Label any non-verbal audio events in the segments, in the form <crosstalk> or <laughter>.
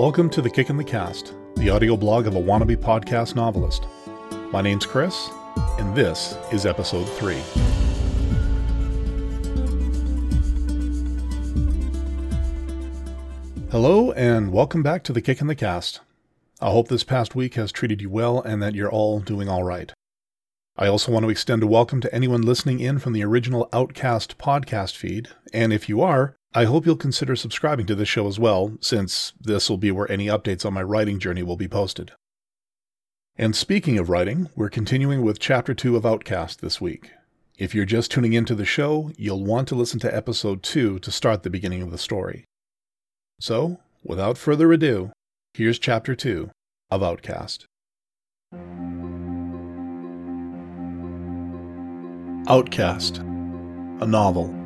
Welcome to The Kick in the Cast, the audio blog of a wannabe podcast novelist. My name's Chris, and this is episode 3. Hello, and welcome back to The Kick in the Cast. I hope this past week has treated you well and that you're all doing all right. I also want to extend a welcome to anyone listening in from the original Outcast podcast feed, and if you are, I hope you'll consider subscribing to this show as well, since this will be where any updates on my writing journey will be posted. And speaking of writing, we're continuing with Chapter 2 of Outcast this week. If you're just tuning into the show, you'll want to listen to Episode 2 to start the beginning of the story. So, without further ado, here's Chapter 2 of Outcast. Outcast, a novel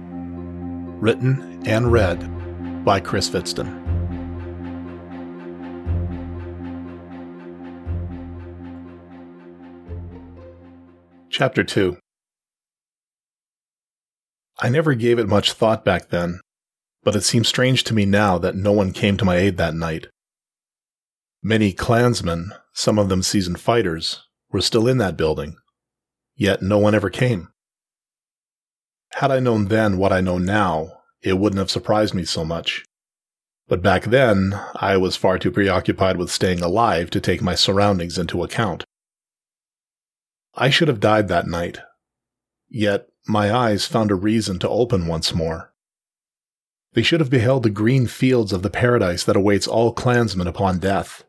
written and read by Chris Fitston. Chapter 2 I never gave it much thought back then, but it seems strange to me now that no one came to my aid that night. Many clansmen, some of them seasoned fighters, were still in that building, yet no one ever came. Had I known then what I know now, it wouldn't have surprised me so much. But back then, I was far too preoccupied with staying alive to take my surroundings into account. I should have died that night. Yet, my eyes found a reason to open once more. They should have beheld the green fields of the paradise that awaits all clansmen upon death.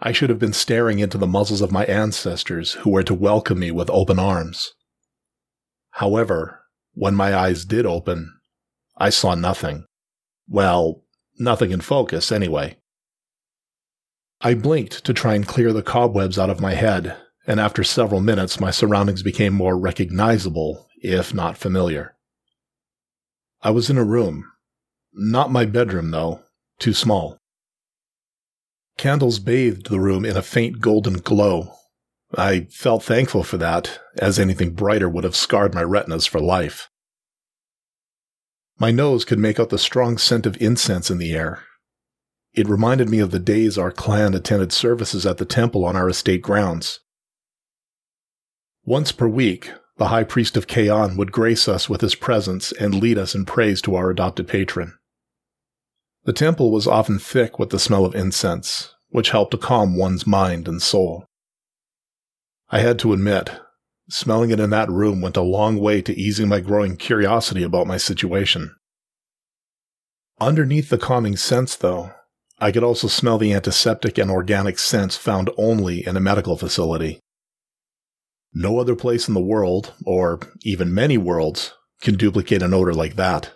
I should have been staring into the muzzles of my ancestors who were to welcome me with open arms. However, when my eyes did open, I saw nothing. Well, nothing in focus, anyway. I blinked to try and clear the cobwebs out of my head, and after several minutes, my surroundings became more recognizable, if not familiar. I was in a room. Not my bedroom, though, too small. Candles bathed the room in a faint golden glow. I felt thankful for that, as anything brighter would have scarred my retinas for life. My nose could make out the strong scent of incense in the air. It reminded me of the days our clan attended services at the temple on our estate grounds. Once per week, the high priest of Kaon would grace us with his presence and lead us in praise to our adopted patron. The temple was often thick with the smell of incense, which helped to calm one's mind and soul. I had to admit, Smelling it in that room went a long way to easing my growing curiosity about my situation. Underneath the calming scents, though, I could also smell the antiseptic and organic scents found only in a medical facility. No other place in the world, or even many worlds, can duplicate an odor like that.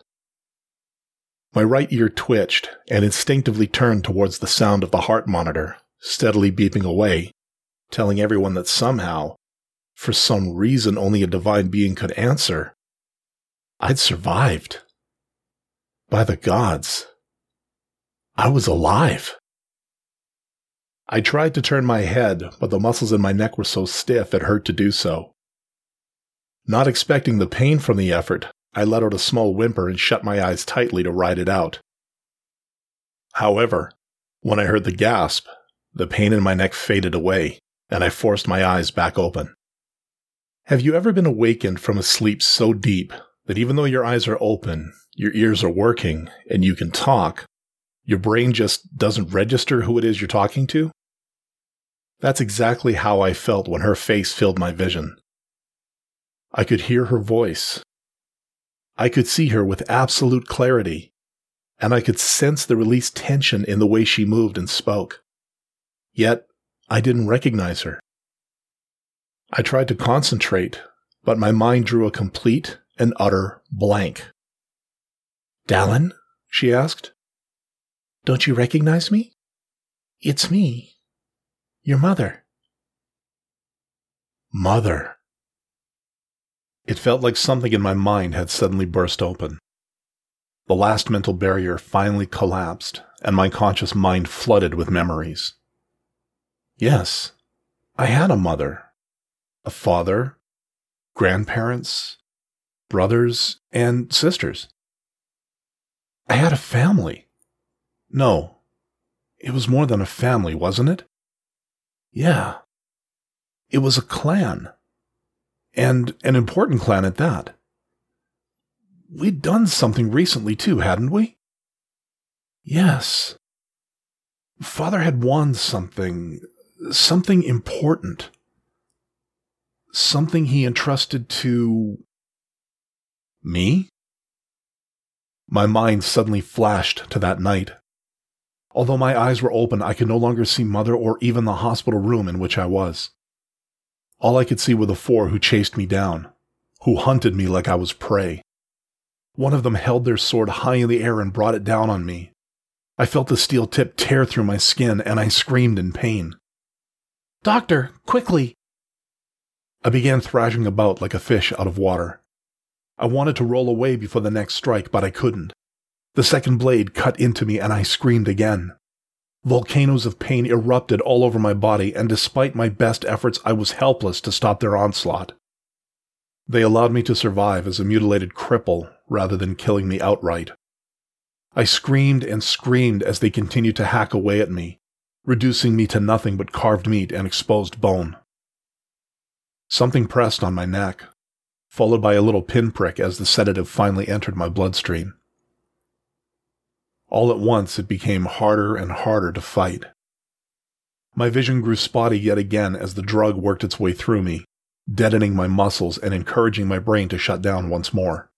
My right ear twitched and instinctively turned towards the sound of the heart monitor, steadily beeping away, telling everyone that somehow for some reason only a divine being could answer, I'd survived. By the gods, I was alive. I tried to turn my head, but the muscles in my neck were so stiff it hurt to do so. Not expecting the pain from the effort, I let out a small whimper and shut my eyes tightly to ride it out. However, when I heard the gasp, the pain in my neck faded away, and I forced my eyes back open. Have you ever been awakened from a sleep so deep that even though your eyes are open, your ears are working, and you can talk, your brain just doesn't register who it is you're talking to? That's exactly how I felt when her face filled my vision. I could hear her voice. I could see her with absolute clarity, and I could sense the released tension in the way she moved and spoke. Yet, I didn't recognize her. I tried to concentrate, but my mind drew a complete and utter blank. Dallin? she asked. Don't you recognize me? It's me. Your mother. Mother. It felt like something in my mind had suddenly burst open. The last mental barrier finally collapsed, and my conscious mind flooded with memories. Yes, I had a mother, a father, grandparents, brothers, and sisters. I had a family. No, It was more than a family, wasn't it? Yeah. It was a clan. And an important clan at that. We'd done something recently too, hadn't we? Yes. Father had won something, something important. Something he entrusted to. me? My mind suddenly flashed to that night. Although my eyes were open, I could no longer see Mother or even the hospital room in which I was. All I could see were the four who chased me down, who hunted me like I was prey. One of them held their sword high in the air and brought it down on me. I felt the steel tip tear through my skin and I screamed in pain. Doctor, quickly! I began thrashing about like a fish out of water. I wanted to roll away before the next strike, but I couldn't. The second blade cut into me and I screamed again. Volcanoes of pain erupted all over my body, and despite my best efforts, I was helpless to stop their onslaught. They allowed me to survive as a mutilated cripple rather than killing me outright. I screamed and screamed as they continued to hack away at me, reducing me to nothing but carved meat and exposed bone. Something pressed on my neck, followed by a little pinprick as the sedative finally entered my bloodstream. All at once, it became harder and harder to fight. My vision grew spotty yet again as the drug worked its way through me, deadening my muscles and encouraging my brain to shut down once more.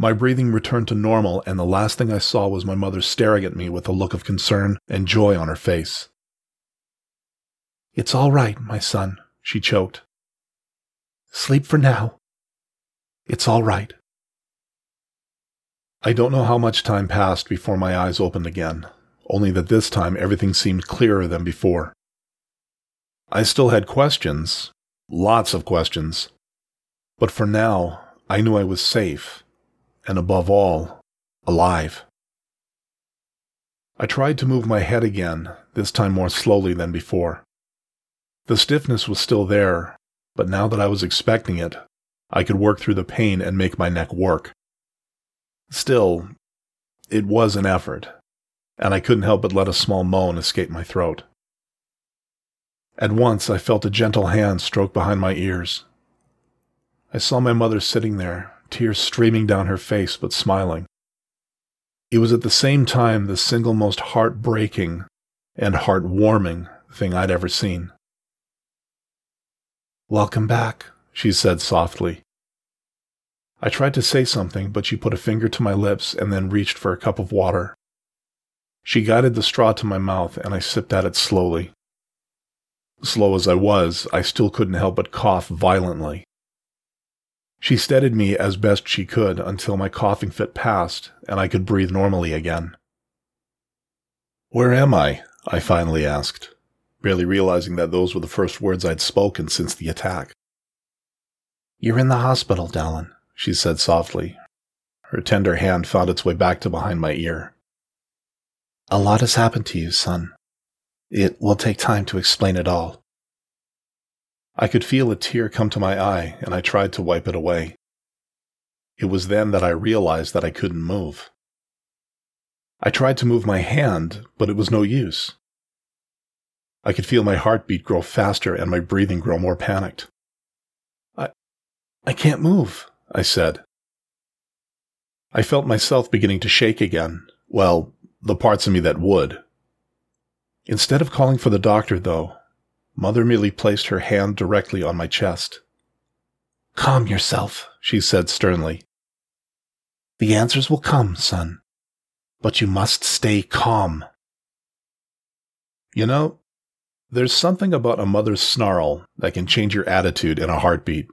My breathing returned to normal, and the last thing I saw was my mother staring at me with a look of concern and joy on her face. It's all right, my son, she choked. Sleep for now. It's all right. I don't know how much time passed before my eyes opened again, only that this time everything seemed clearer than before. I still had questions, lots of questions, but for now, I knew I was safe and above all, alive. I tried to move my head again, this time more slowly than before. The stiffness was still there, but now that I was expecting it, I could work through the pain and make my neck work. Still, it was an effort, and I couldn't help but let a small moan escape my throat. At once I felt a gentle hand stroke behind my ears. I saw my mother sitting there, tears streaming down her face but smiling. It was at the same time the single most heartbreaking and heartwarming thing I'd ever seen. Welcome back, she said softly. I tried to say something, but she put a finger to my lips and then reached for a cup of water. She guided the straw to my mouth, and I sipped at it slowly. Slow as I was, I still couldn't help but cough violently. She steadied me as best she could until my coughing fit passed and I could breathe normally again. Where am I? I finally asked, barely realizing that those were the first words I'd spoken since the attack. You're in the hospital, Dallin, she said softly. Her tender hand found its way back to behind my ear. A lot has happened to you, son. It will take time to explain it all. I could feel a tear come to my eye, and I tried to wipe it away. It was then that I realized that I couldn't move. I tried to move my hand, but it was no use. I could feel my heartbeat grow faster and my breathing grow more panicked. I, I can't move, I said. I felt myself beginning to shake again. Well, the parts of me that would. Instead of calling for the doctor, though, Mother merely placed her hand directly on my chest. Calm yourself, she said sternly. The answers will come, son, but you must stay calm. You know, there's something about a mother's snarl that can change your attitude in a heartbeat.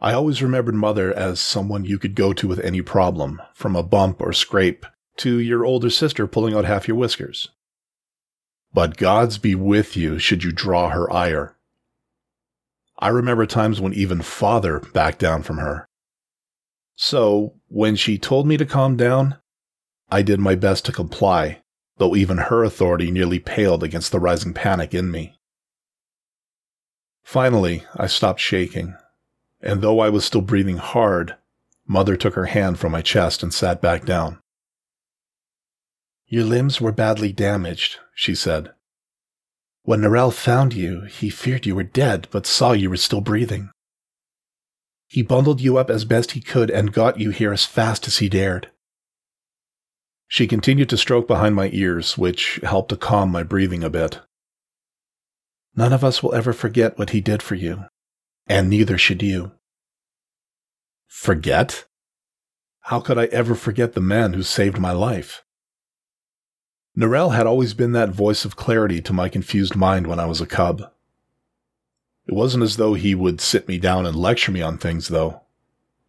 I always remembered Mother as someone you could go to with any problem, from a bump or scrape to your older sister pulling out half your whiskers. But God's be with you should you draw her ire. I remember times when even father backed down from her. So, when she told me to calm down, I did my best to comply, though even her authority nearly paled against the rising panic in me. Finally, I stopped shaking, and though I was still breathing hard, Mother took her hand from my chest and sat back down. Your limbs were badly damaged, she said. When Narelle found you, he feared you were dead, but saw you were still breathing. He bundled you up as best he could and got you here as fast as he dared. She continued to stroke behind my ears, which helped to calm my breathing a bit. None of us will ever forget what he did for you, and neither should you. Forget? How could I ever forget the man who saved my life? Narelle had always been that voice of clarity to my confused mind when I was a cub. It wasn't as though he would sit me down and lecture me on things, though.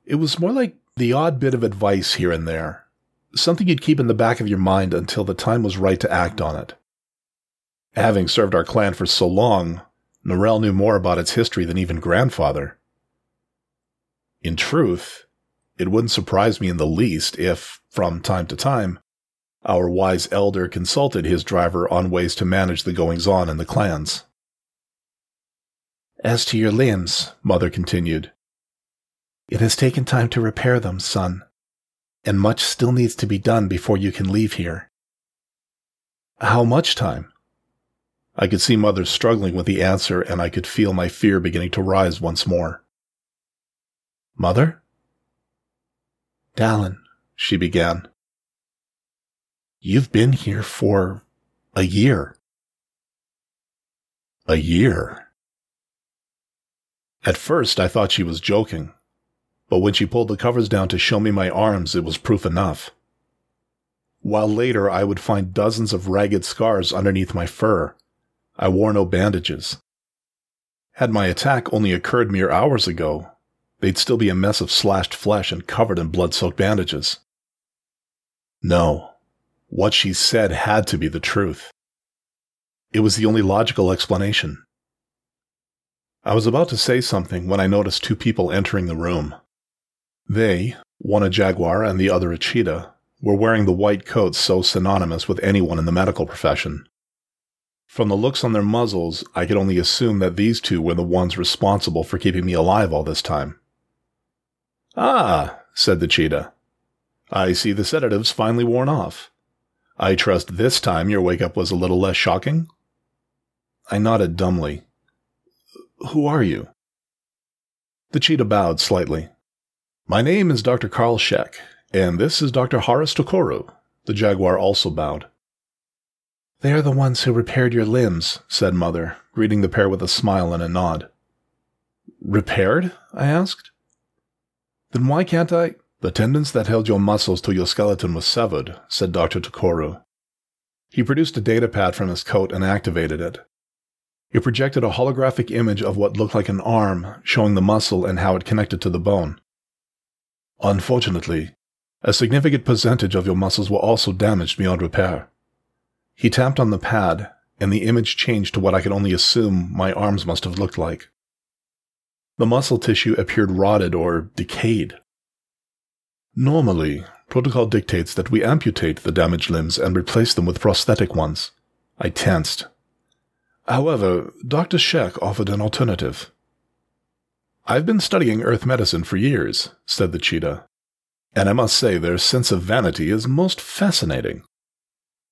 It was more like the odd bit of advice here and there, something you'd keep in the back of your mind until the time was right to act on it. Having served our clan for so long, Narelle knew more about its history than even grandfather. In truth, it wouldn't surprise me in the least if, from time to time, our wise elder consulted his driver on ways to manage the goings on in the clans. As to your limbs, Mother continued, it has taken time to repair them, son, and much still needs to be done before you can leave here. How much time? I could see Mother struggling with the answer, and I could feel my fear beginning to rise once more. Mother? Dallin, she began. You've been here for a year. A year? At first, I thought she was joking, but when she pulled the covers down to show me my arms, it was proof enough. While later I would find dozens of ragged scars underneath my fur, I wore no bandages. Had my attack only occurred mere hours ago, they'd still be a mess of slashed flesh and covered in blood soaked bandages. No, what she said had to be the truth. It was the only logical explanation. I was about to say something when I noticed two people entering the room. They, one a jaguar and the other a cheetah, were wearing the white coats so synonymous with anyone in the medical profession. From the looks on their muzzles, I could only assume that these two were the ones responsible for keeping me alive all this time. Ah, said the cheetah. I see the sedative's finally worn off. I trust this time your wake up was a little less shocking? I nodded dumbly. Who are you? The cheetah bowed slightly. My name is Dr. Karl Shek, and this is Dr. Horace Tokoru. The jaguar also bowed. They are the ones who repaired your limbs, said Mother, greeting the pair with a smile and a nod. Repaired? I asked. Then why can't I? The tendons that held your muscles to your skeleton were severed, said Dr. Tokoru. He produced a data pad from his coat and activated it. It projected a holographic image of what looked like an arm, showing the muscle and how it connected to the bone. Unfortunately, a significant percentage of your muscles were also damaged beyond repair. He tapped on the pad, and the image changed to what I could only assume my arms must have looked like. The muscle tissue appeared rotted or decayed. Normally, protocol dictates that we amputate the damaged limbs and replace them with prosthetic ones. I tensed, However, Dr. Shek offered an alternative. I've been studying earth medicine for years, said the cheetah, and I must say their sense of vanity is most fascinating.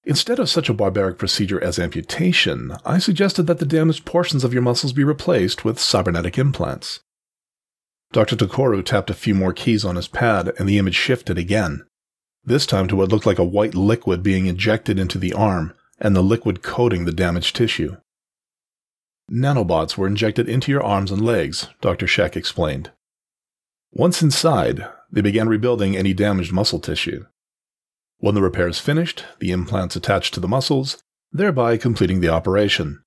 Instead of such a barbaric procedure as amputation, I suggested that the damaged portions of your muscles be replaced with cybernetic implants. Dr. Tokoru tapped a few more keys on his pad, and the image shifted again, this time to what looked like a white liquid being injected into the arm, and the liquid coating the damaged tissue. Nanobots were injected into your arms and legs, Dr. Shek explained. Once inside, they began rebuilding any damaged muscle tissue. When the repairs finished, the implants attached to the muscles, thereby completing the operation.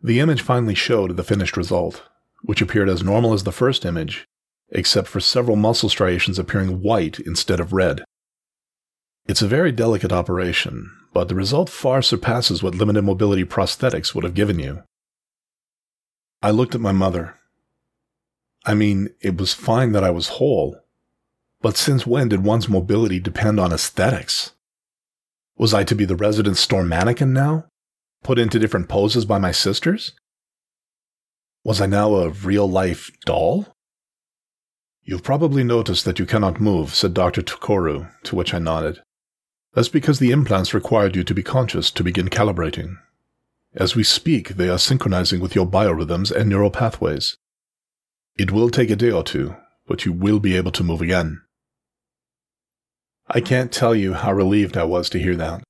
The image finally showed the finished result, which appeared as normal as the first image, except for several muscle striations appearing white instead of red. It's a very delicate operation, but the result far surpasses what limited mobility prosthetics would have given you. I looked at my mother. I mean, it was fine that I was whole, but since when did one's mobility depend on aesthetics? Was I to be the resident store mannequin now? Put into different poses by my sisters? Was I now a real life doll? You've probably noticed that you cannot move, said Dr. Tokoru, to which I nodded. That's because the implants required you to be conscious to begin calibrating. As we speak, they are synchronizing with your biorhythms and neural pathways. It will take a day or two, but you will be able to move again. I can't tell you how relieved I was to hear that.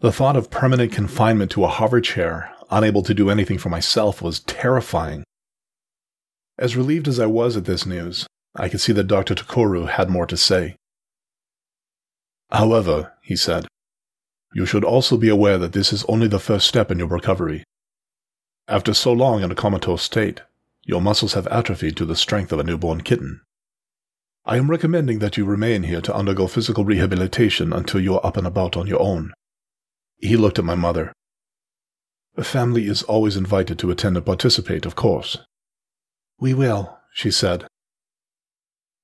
The thought of permanent confinement to a hover chair, unable to do anything for myself, was terrifying. As relieved as I was at this news, I could see that Dr. Tokoru had more to say. However, he said, you should also be aware that this is only the first step in your recovery. After so long in a comatose state, your muscles have atrophied to the strength of a newborn kitten. I am recommending that you remain here to undergo physical rehabilitation until you are up and about on your own. He looked at my mother. A family is always invited to attend and participate, of course. We will, she said.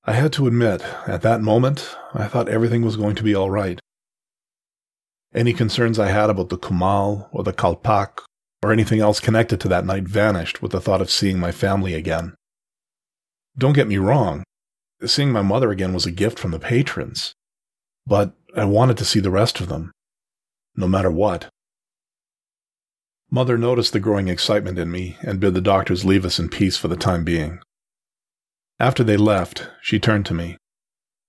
I had to admit, at that moment, I thought everything was going to be all right. Any concerns I had about the Kumal or the Kalpak or anything else connected to that night vanished with the thought of seeing my family again. Don't get me wrong, seeing my mother again was a gift from the patrons, but I wanted to see the rest of them, no matter what. Mother noticed the growing excitement in me and bid the doctors leave us in peace for the time being. After they left, she turned to me.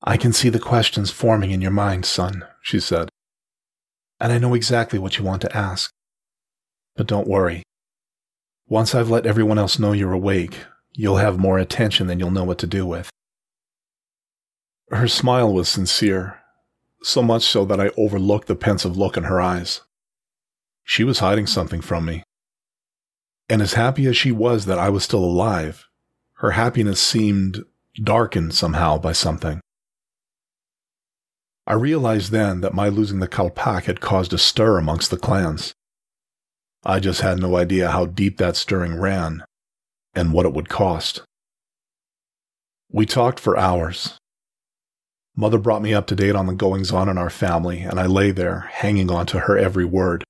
I can see the questions forming in your mind, son, she said. And I know exactly what you want to ask. But don't worry. Once I've let everyone else know you're awake, you'll have more attention than you'll know what to do with. Her smile was sincere, so much so that I overlooked the pensive look in her eyes. She was hiding something from me. And as happy as she was that I was still alive, her happiness seemed darkened somehow by something. I realized then that my losing the Kalpak had caused a stir amongst the clans. I just had no idea how deep that stirring ran and what it would cost. We talked for hours. Mother brought me up to date on the goings on in our family, and I lay there, hanging on to her every word.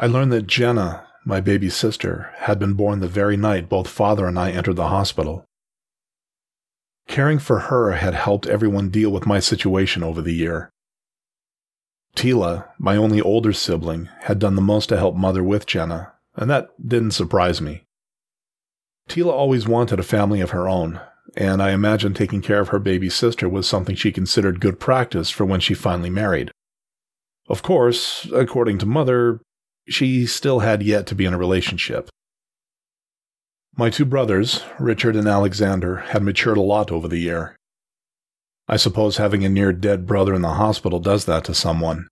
I learned that Jenna, my baby sister, had been born the very night both father and I entered the hospital. Caring for her had helped everyone deal with my situation over the year, Tila, my only older sibling, had done the most to help Mother with Jenna, and that didn't surprise me. Tila always wanted a family of her own, and I imagine taking care of her baby sister was something she considered good practice for when she finally married. Of course, according to Mother, she still had yet to be in a relationship. My two brothers, Richard and Alexander, had matured a lot over the year, I suppose having a near dead brother in the hospital does that to someone.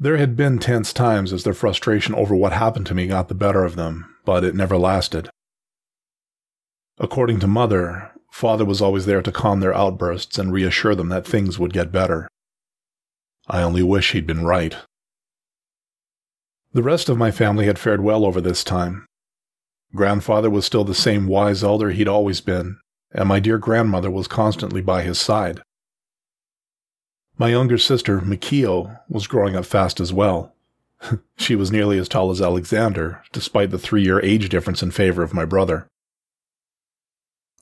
There had been tense times as their frustration over what happened to me got the better of them, but it never lasted. According to Mother, Father was always there to calm their outbursts and reassure them that things would get better. I only wish he'd been right. The rest of my family had fared well over this time. Grandfather was still the same wise elder he'd always been, and my dear grandmother was constantly by his side. My younger sister, Mikio, was growing up fast as well. <laughs> she was nearly as tall as Alexander, despite the three year age difference in favor of my brother.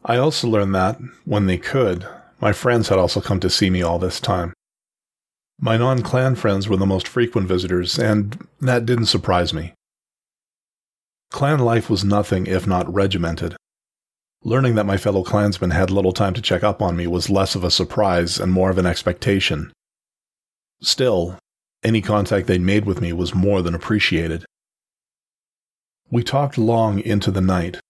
I also learned that, when they could, my friends had also come to see me all this time. My non clan friends were the most frequent visitors, and that didn't surprise me. Clan life was nothing if not regimented. Learning that my fellow clansmen had little time to check up on me was less of a surprise and more of an expectation. Still, any contact they made with me was more than appreciated. We talked long into the night,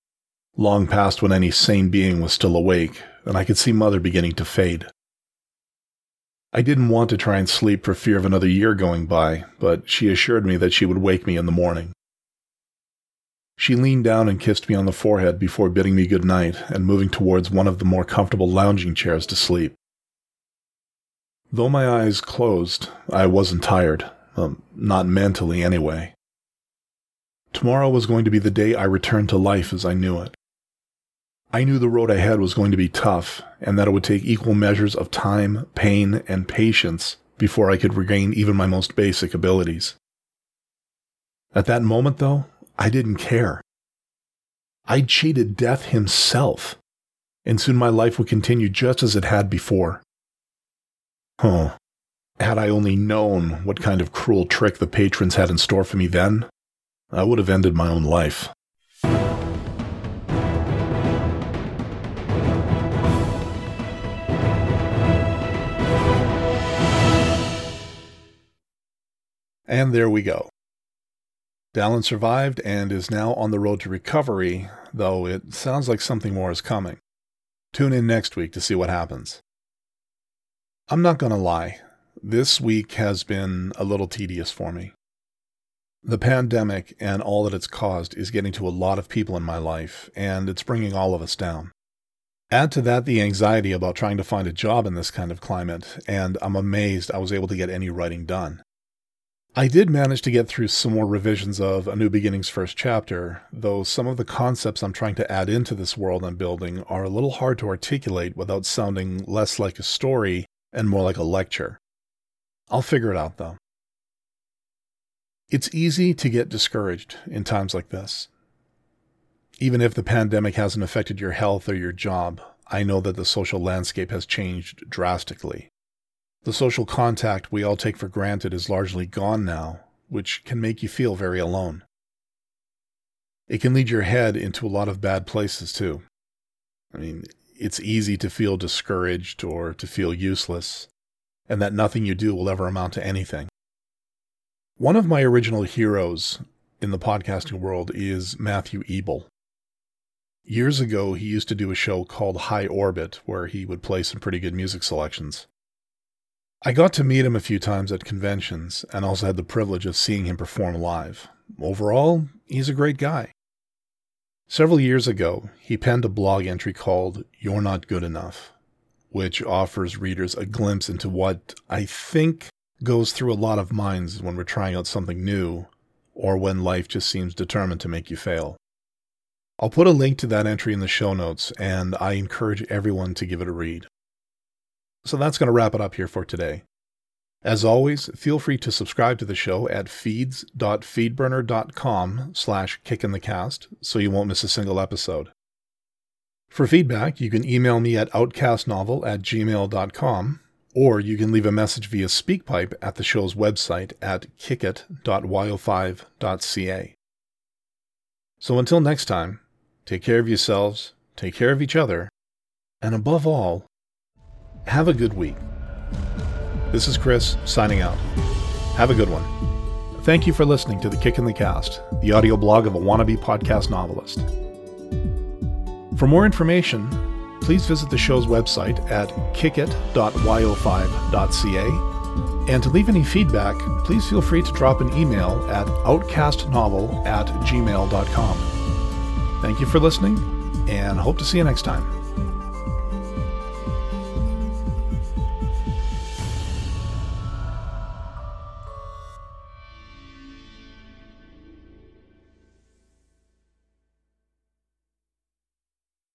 long past when any sane being was still awake, and I could see Mother beginning to fade. I didn't want to try and sleep for fear of another year going by, but she assured me that she would wake me in the morning. She leaned down and kissed me on the forehead before bidding me good night and moving towards one of the more comfortable lounging chairs to sleep. Though my eyes closed, I wasn't tired, um, not mentally anyway. Tomorrow was going to be the day I returned to life as I knew it. I knew the road ahead was going to be tough and that it would take equal measures of time, pain, and patience before I could regain even my most basic abilities. At that moment, though, I didn't care. I'd cheated death himself, and soon my life would continue just as it had before. Oh, had I only known what kind of cruel trick the patrons had in store for me then, I would have ended my own life. And there we go. Dallin survived and is now on the road to recovery, though it sounds like something more is coming. Tune in next week to see what happens. I'm not going to lie, this week has been a little tedious for me. The pandemic and all that it's caused is getting to a lot of people in my life, and it's bringing all of us down. Add to that the anxiety about trying to find a job in this kind of climate, and I'm amazed I was able to get any writing done. I did manage to get through some more revisions of A New Beginning's first chapter, though some of the concepts I'm trying to add into this world I'm building are a little hard to articulate without sounding less like a story and more like a lecture. I'll figure it out, though. It's easy to get discouraged in times like this. Even if the pandemic hasn't affected your health or your job, I know that the social landscape has changed drastically. The social contact we all take for granted is largely gone now, which can make you feel very alone. It can lead your head into a lot of bad places, too. I mean, it's easy to feel discouraged or to feel useless, and that nothing you do will ever amount to anything. One of my original heroes in the podcasting world is Matthew Ebel. Years ago, he used to do a show called High Orbit, where he would play some pretty good music selections. I got to meet him a few times at conventions and also had the privilege of seeing him perform live. Overall, he's a great guy. Several years ago, he penned a blog entry called You're Not Good Enough, which offers readers a glimpse into what I think goes through a lot of minds when we're trying out something new or when life just seems determined to make you fail. I'll put a link to that entry in the show notes, and I encourage everyone to give it a read. So that's going to wrap it up here for today. As always, feel free to subscribe to the show at feeds.feedburner.com slash kickinthecast so you won't miss a single episode. For feedback, you can email me at outcastnovel at gmail.com or you can leave a message via SpeakPipe at the show's website at kickit.yo5.ca. So until next time, take care of yourselves, take care of each other, and above all, have a good week. This is Chris signing out. Have a good one. Thank you for listening to The Kick in the Cast, the audio blog of a wannabe podcast novelist. For more information, please visit the show's website at kickit.yo5.ca. And to leave any feedback, please feel free to drop an email at outcastnovel at gmail.com. Thank you for listening, and hope to see you next time.